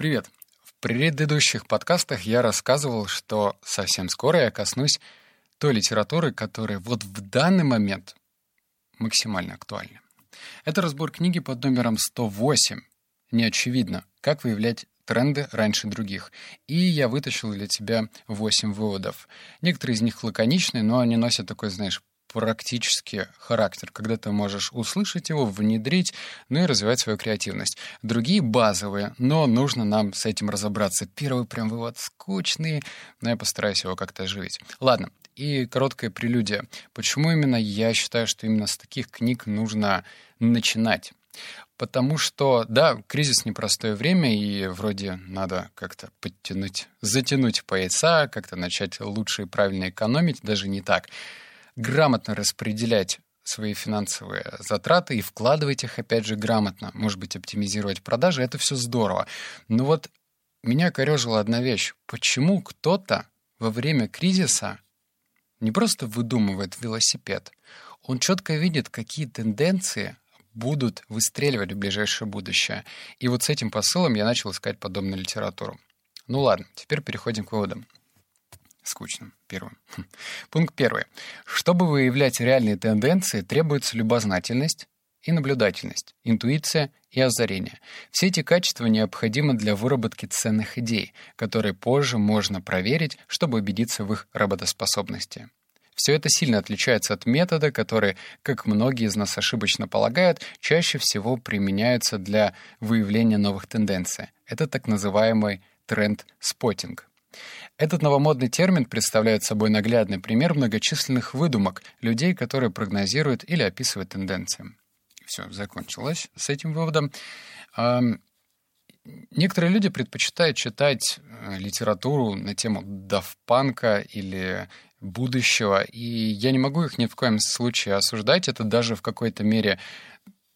Привет. В предыдущих подкастах я рассказывал, что совсем скоро я коснусь той литературы, которая вот в данный момент максимально актуальна. Это разбор книги под номером 108. Неочевидно, как выявлять тренды раньше других. И я вытащил для тебя 8 выводов. Некоторые из них лаконичные, но они носят такой, знаешь, практический характер, когда ты можешь услышать его, внедрить, ну и развивать свою креативность. Другие базовые, но нужно нам с этим разобраться. Первый прям вывод скучный, но я постараюсь его как-то оживить. Ладно, и короткая прелюдия. Почему именно я считаю, что именно с таких книг нужно начинать? Потому что, да, кризис непростое время, и вроде надо как-то подтянуть, затянуть пояса, как-то начать лучше и правильно экономить, даже не так грамотно распределять свои финансовые затраты и вкладывать их, опять же, грамотно. Может быть, оптимизировать продажи, это все здорово. Но вот меня корежила одна вещь. Почему кто-то во время кризиса не просто выдумывает велосипед, он четко видит, какие тенденции будут выстреливать в ближайшее будущее. И вот с этим посылом я начал искать подобную литературу. Ну ладно, теперь переходим к выводам скучным. Первым. Пункт первый. Чтобы выявлять реальные тенденции, требуется любознательность и наблюдательность, интуиция и озарение. Все эти качества необходимы для выработки ценных идей, которые позже можно проверить, чтобы убедиться в их работоспособности. Все это сильно отличается от метода, который, как многие из нас ошибочно полагают, чаще всего применяется для выявления новых тенденций. Это так называемый тренд-споттинг. Этот новомодный термин представляет собой наглядный пример многочисленных выдумок людей, которые прогнозируют или описывают тенденции. Все, закончилось с этим выводом. Некоторые люди предпочитают читать э, литературу на тему давпанка или будущего, и я не могу их ни в коем случае осуждать. Это даже в какой-то мере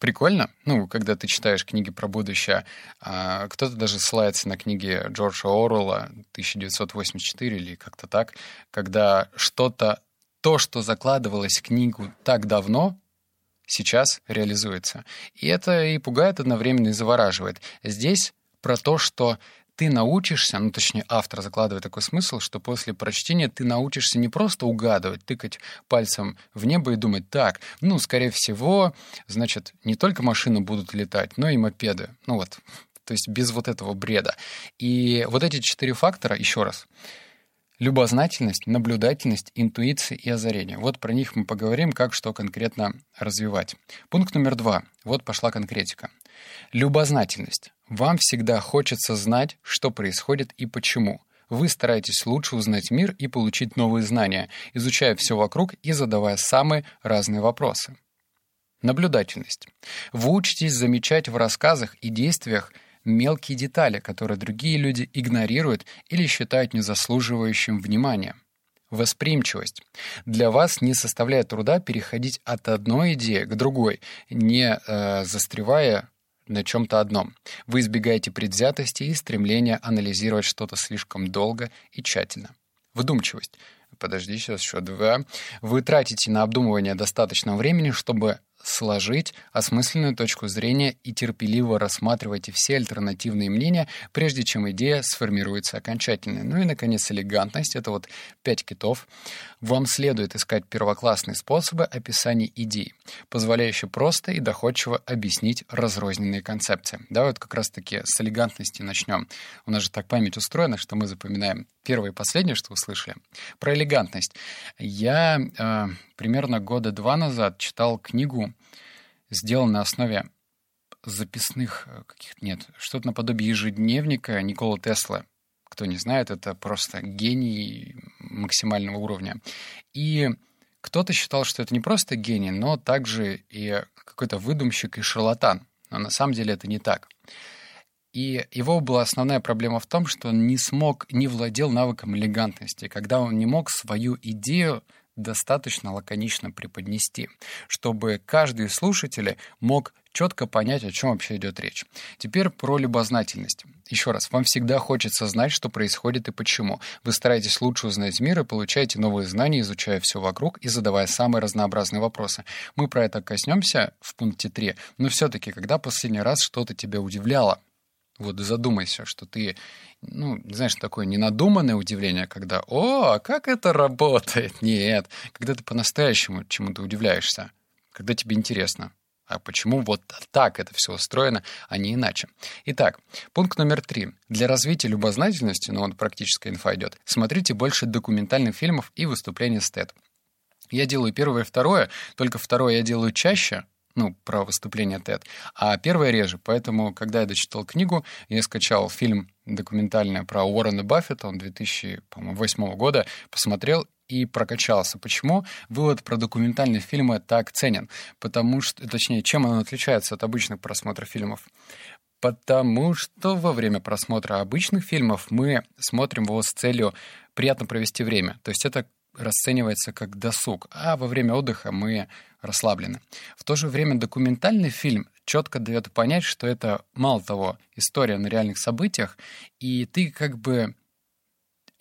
прикольно, ну, когда ты читаешь книги про будущее. А, кто-то даже ссылается на книги Джорджа Оруэлла 1984 или как-то так, когда что-то, то, что закладывалось в книгу так давно, сейчас реализуется. И это и пугает одновременно и завораживает. Здесь про то, что ты научишься, ну, точнее, автор закладывает такой смысл, что после прочтения ты научишься не просто угадывать, тыкать пальцем в небо и думать, так, ну, скорее всего, значит, не только машины будут летать, но и мопеды. Ну вот, то есть без вот этого бреда. И вот эти четыре фактора, еще раз, Любознательность, наблюдательность, интуиция и озарение. Вот про них мы поговорим, как что конкретно развивать. Пункт номер два. Вот пошла конкретика. Любознательность. Вам всегда хочется знать, что происходит и почему. Вы стараетесь лучше узнать мир и получить новые знания, изучая все вокруг и задавая самые разные вопросы. Наблюдательность. Вы учитесь замечать в рассказах и действиях мелкие детали, которые другие люди игнорируют или считают незаслуживающим внимания. Восприимчивость. Для вас не составляет труда переходить от одной идеи к другой, не э, застревая на чем-то одном. Вы избегаете предвзятости и стремления анализировать что-то слишком долго и тщательно. Вдумчивость. Подожди, сейчас еще два. Вы тратите на обдумывание достаточно времени, чтобы сложить осмысленную точку зрения и терпеливо рассматривайте все альтернативные мнения, прежде чем идея сформируется окончательно. Ну и, наконец, элегантность — это вот пять китов. Вам следует искать первоклассные способы описания идей, позволяющие просто и доходчиво объяснить разрозненные концепции. Да, вот как раз-таки с элегантности начнем. У нас же так память устроена, что мы запоминаем первое и последнее, что услышали. Про элегантность. Я э, примерно года два назад читал книгу, сделанную на основе записных э, каких-то, нет, что-то наподобие ежедневника Никола Тесла. Кто не знает, это просто гений максимального уровня. И кто-то считал, что это не просто гений, но также и какой-то выдумщик и шарлатан. Но на самом деле это не так. И его была основная проблема в том, что он не смог, не владел навыком элегантности, когда он не мог свою идею достаточно лаконично преподнести, чтобы каждый из слушателей мог четко понять, о чем вообще идет речь. Теперь про любознательность. Еще раз, вам всегда хочется знать, что происходит и почему. Вы стараетесь лучше узнать мир и получаете новые знания, изучая все вокруг и задавая самые разнообразные вопросы. Мы про это коснемся в пункте 3, но все-таки, когда последний раз что-то тебя удивляло, Вот задумайся, что ты, ну, знаешь, такое ненадуманное удивление, когда «О, а как это работает?» Нет, когда ты по-настоящему чему-то удивляешься, когда тебе интересно. А почему вот так это все устроено, а не иначе? Итак, пункт номер три. Для развития любознательности, ну вот практическая инфа идет, смотрите больше документальных фильмов и выступлений с TED. Я делаю первое и второе, только второе я делаю чаще, ну, про выступление TED, а первое реже. Поэтому, когда я дочитал книгу, я скачал фильм документальный про Уоррена Баффета, он 2008 года, посмотрел и прокачался. Почему вывод про документальные фильмы так ценен? Потому что, точнее, чем он отличается от обычных просмотров фильмов? Потому что во время просмотра обычных фильмов мы смотрим его с целью приятно провести время. То есть это расценивается как досуг, а во время отдыха мы расслаблены. В то же время документальный фильм четко дает понять, что это, мало того, история на реальных событиях, и ты как бы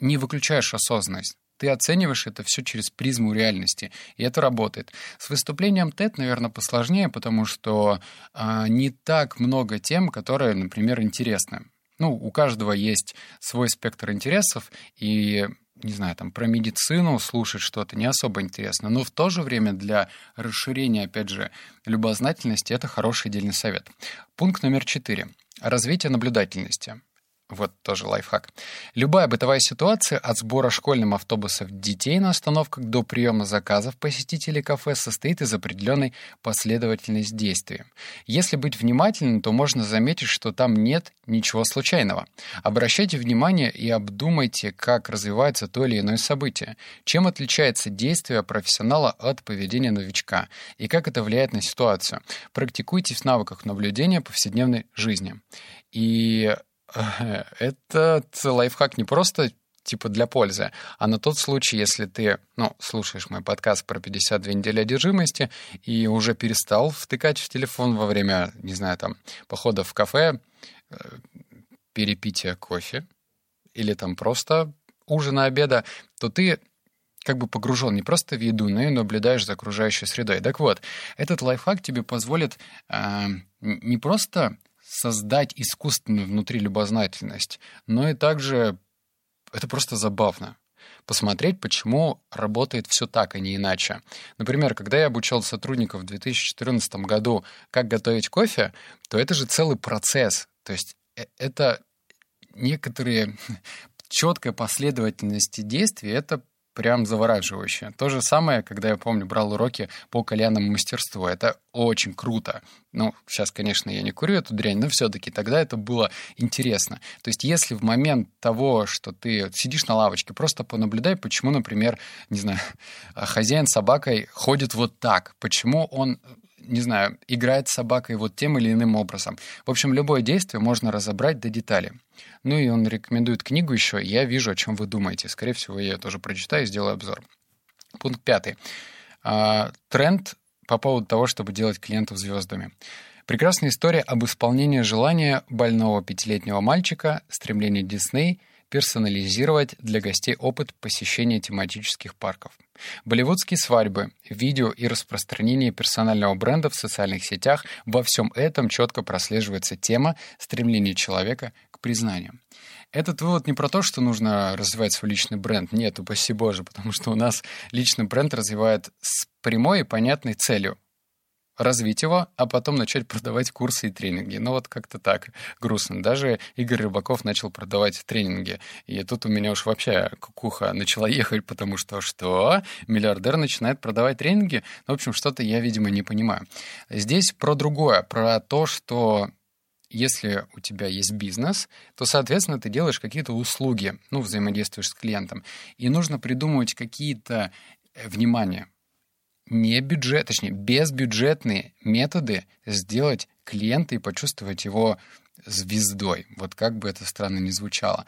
не выключаешь осознанность. Ты оцениваешь это все через призму реальности, и это работает. С выступлением TED, наверное, посложнее, потому что э, не так много тем, которые, например, интересны. Ну, у каждого есть свой спектр интересов, и не знаю, там про медицину слушать что-то не особо интересно, но в то же время для расширения, опять же, любознательности это хороший отдельный совет. Пункт номер четыре. Развитие наблюдательности. Вот тоже лайфхак. Любая бытовая ситуация от сбора школьным автобусов детей на остановках до приема заказов посетителей кафе состоит из определенной последовательности действий. Если быть внимательным, то можно заметить, что там нет ничего случайного. Обращайте внимание и обдумайте, как развивается то или иное событие, чем отличается действие профессионала от поведения новичка и как это влияет на ситуацию. Практикуйтесь в навыках наблюдения повседневной жизни. И этот лайфхак не просто типа для пользы, а на тот случай, если ты, ну, слушаешь мой подкаст про 52 недели одержимости и уже перестал втыкать в телефон во время, не знаю, там, похода в кафе, э, перепития кофе или там просто ужина, обеда, то ты как бы погружен не просто в еду, но и наблюдаешь за окружающей средой. Так вот, этот лайфхак тебе позволит э, не просто создать искусственную внутри любознательность, но и также это просто забавно посмотреть, почему работает все так, а не иначе. Например, когда я обучал сотрудников в 2014 году, как готовить кофе, то это же целый процесс. То есть э, это некоторые четкая последовательность действий, это прям завораживающе. То же самое, когда я помню, брал уроки по кальянному мастерству. Это очень круто. Ну, сейчас, конечно, я не курю эту дрянь, но все-таки тогда это было интересно. То есть, если в момент того, что ты сидишь на лавочке, просто понаблюдай, почему, например, не знаю, хозяин с собакой ходит вот так, почему он не знаю, играет с собакой вот тем или иным образом. В общем, любое действие можно разобрать до деталей. Ну и он рекомендует книгу еще. Я вижу, о чем вы думаете. Скорее всего, я ее тоже прочитаю и сделаю обзор. Пункт пятый. А, тренд по поводу того, чтобы делать клиентов звездами. Прекрасная история об исполнении желания больного пятилетнего мальчика, стремление Дисней — персонализировать для гостей опыт посещения тематических парков. Болливудские свадьбы, видео и распространение персонального бренда в социальных сетях – во всем этом четко прослеживается тема стремления человека к признанию. Этот вывод не про то, что нужно развивать свой личный бренд. Нет, упаси Боже, потому что у нас личный бренд развивает с прямой и понятной целью развить его, а потом начать продавать курсы и тренинги. Ну вот как-то так грустно. Даже Игорь Рыбаков начал продавать тренинги. И тут у меня уж вообще кукуха начала ехать, потому что что? Миллиардер начинает продавать тренинги? Ну, в общем, что-то я, видимо, не понимаю. Здесь про другое, про то, что если у тебя есть бизнес, то, соответственно, ты делаешь какие-то услуги, ну, взаимодействуешь с клиентом. И нужно придумывать какие-то, э, внимание, не бюджет, точнее, безбюджетные методы сделать клиента и почувствовать его звездой. Вот как бы это странно ни звучало.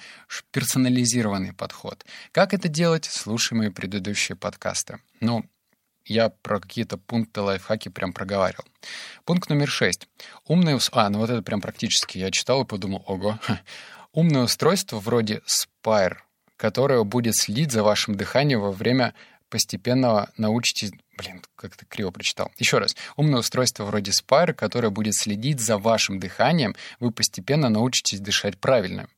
Персонализированный подход. Как это делать? Слушай мои предыдущие подкасты. Ну, я про какие-то пункты лайфхаки прям проговаривал. Пункт номер шесть. Умное... А, ну вот это прям практически я читал и подумал, ого. Умное устройство вроде Spire, которое будет следить за вашим дыханием во время постепенно научитесь Блин, как-то криво прочитал. Еще раз. Умное устройство вроде Spire, которое будет следить за вашим дыханием, вы постепенно научитесь дышать правильно.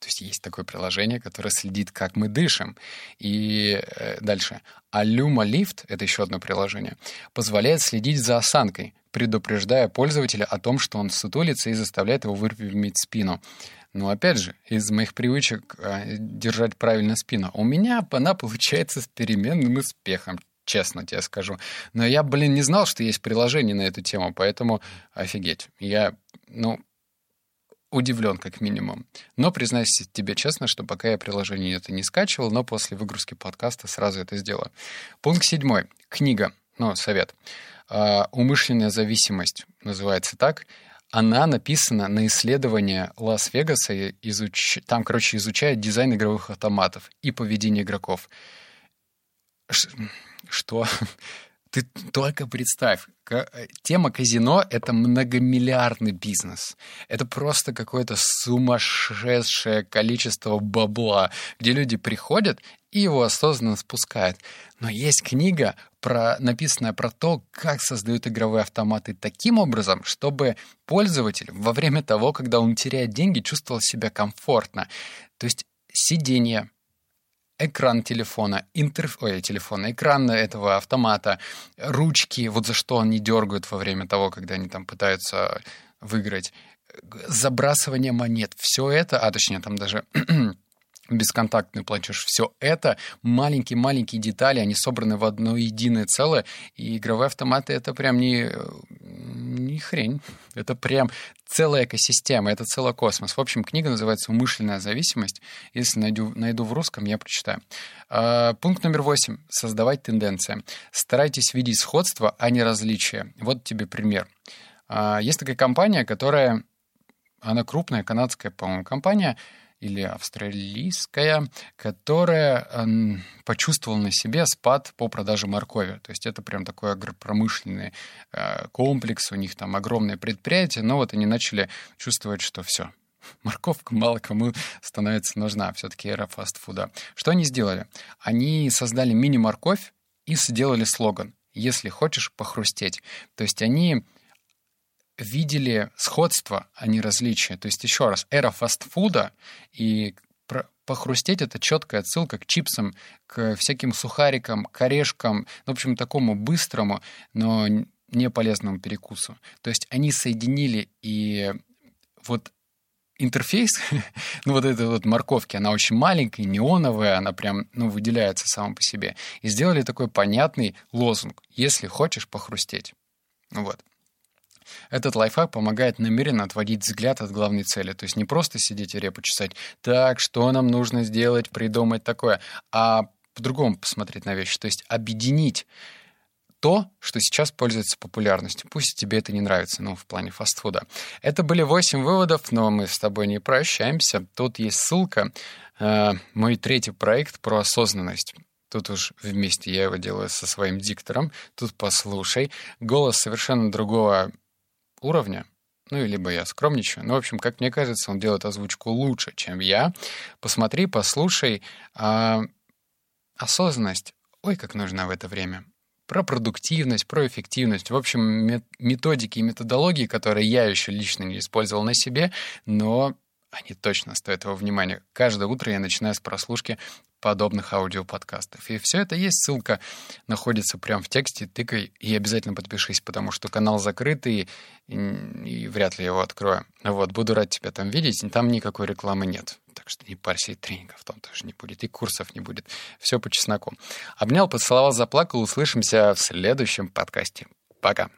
То есть есть такое приложение, которое следит, как мы дышим. И э, дальше. А Luma Lift, это еще одно приложение, позволяет следить за осанкой, предупреждая пользователя о том, что он сутулится и заставляет его выпрямить спину. Но опять же, из моих привычек э, держать правильно спину, у меня она получается с переменным успехом честно тебе скажу. Но я, блин, не знал, что есть приложение на эту тему, поэтому офигеть. Я, ну, удивлен как минимум. Но признаюсь тебе честно, что пока я приложение это не скачивал, но после выгрузки подкаста сразу это сделаю. Пункт седьмой. Книга. Ну, совет. Uh, «Умышленная зависимость» называется так. Она написана на исследование Лас-Вегаса. Изуч... Там, короче, изучает дизайн игровых автоматов и поведение игроков. Что? Ты только представь, э, тема казино — это многомиллиардный бизнес. Это просто какое-то сумасшедшее количество бабла, где люди приходят и его осознанно спускают. Но есть книга, про, написанная про то, как создают игровые автоматы таким образом, чтобы пользователь во время того, когда он теряет деньги, чувствовал себя комфортно. То есть сиденье, экран телефона, интерф... Ой, телефона, экран этого автомата, ручки, вот за что они дергают во время того, когда они там пытаются выиграть, забрасывание монет, все это, а точнее там даже бесконтактный платеж. Все это маленькие-маленькие детали, они собраны в одно единое целое, и игровые автоматы — это прям не, не хрень. Это прям целая экосистема, это целый космос. В общем, книга называется «Умышленная зависимость». Если найду, найду в русском, я прочитаю. А, пункт номер восемь. Создавать тенденции. Старайтесь видеть сходство, а не различия. Вот тебе пример. А, есть такая компания, которая... Она крупная, канадская, по-моему, компания — или австралийская, которая почувствовала на себе спад по продаже моркови. То есть это прям такой агропромышленный э, комплекс, у них там огромное предприятие, но вот они начали чувствовать, что все, морковка мало кому становится нужна, все-таки эра фастфуда. Что они сделали? Они создали мини-морковь и сделали слоган «Если хочешь похрустеть». То есть они видели сходство, а не различия. То есть, еще раз, эра фастфуда и похрустеть — это четкая отсылка к чипсам, к всяким сухарикам, к орешкам, ну, в общем, такому быстрому, но не полезному перекусу. То есть они соединили и вот интерфейс, ну вот этой вот морковки, она очень маленькая, неоновая, она прям, ну, выделяется сама по себе. И сделали такой понятный лозунг «Если хочешь похрустеть». Вот. Этот лайфхак помогает намеренно отводить взгляд от главной цели. То есть не просто сидеть и репу чесать, так, что нам нужно сделать, придумать такое, а по-другому посмотреть на вещи. То есть объединить то, что сейчас пользуется популярностью. Пусть тебе это не нравится, ну, в плане фастфуда. Это были 8 выводов, но мы с тобой не прощаемся. Тут есть ссылка. Э, мой третий проект про осознанность. Тут уж вместе я его делаю со своим диктором. Тут послушай. Голос совершенно другого уровня, ну, либо я скромничаю. Ну, в общем, как мне кажется, он делает озвучку лучше, чем я. Посмотри, послушай. А, осознанность, ой, как нужна в это время. Про продуктивность, про эффективность. В общем, методики и методологии, которые я еще лично не использовал на себе, но они точно стоят его внимания. Каждое утро я начинаю с прослушки подобных аудиоподкастов. И все это есть, ссылка находится прямо в тексте, тыкай и обязательно подпишись, потому что канал закрытый, и, и вряд ли его открою. Вот, буду рад тебя там видеть, там никакой рекламы нет. Так что не парься, и тренингов там тоже не будет, и курсов не будет. Все по чесноку. Обнял, поцеловал, заплакал. Услышимся в следующем подкасте. Пока.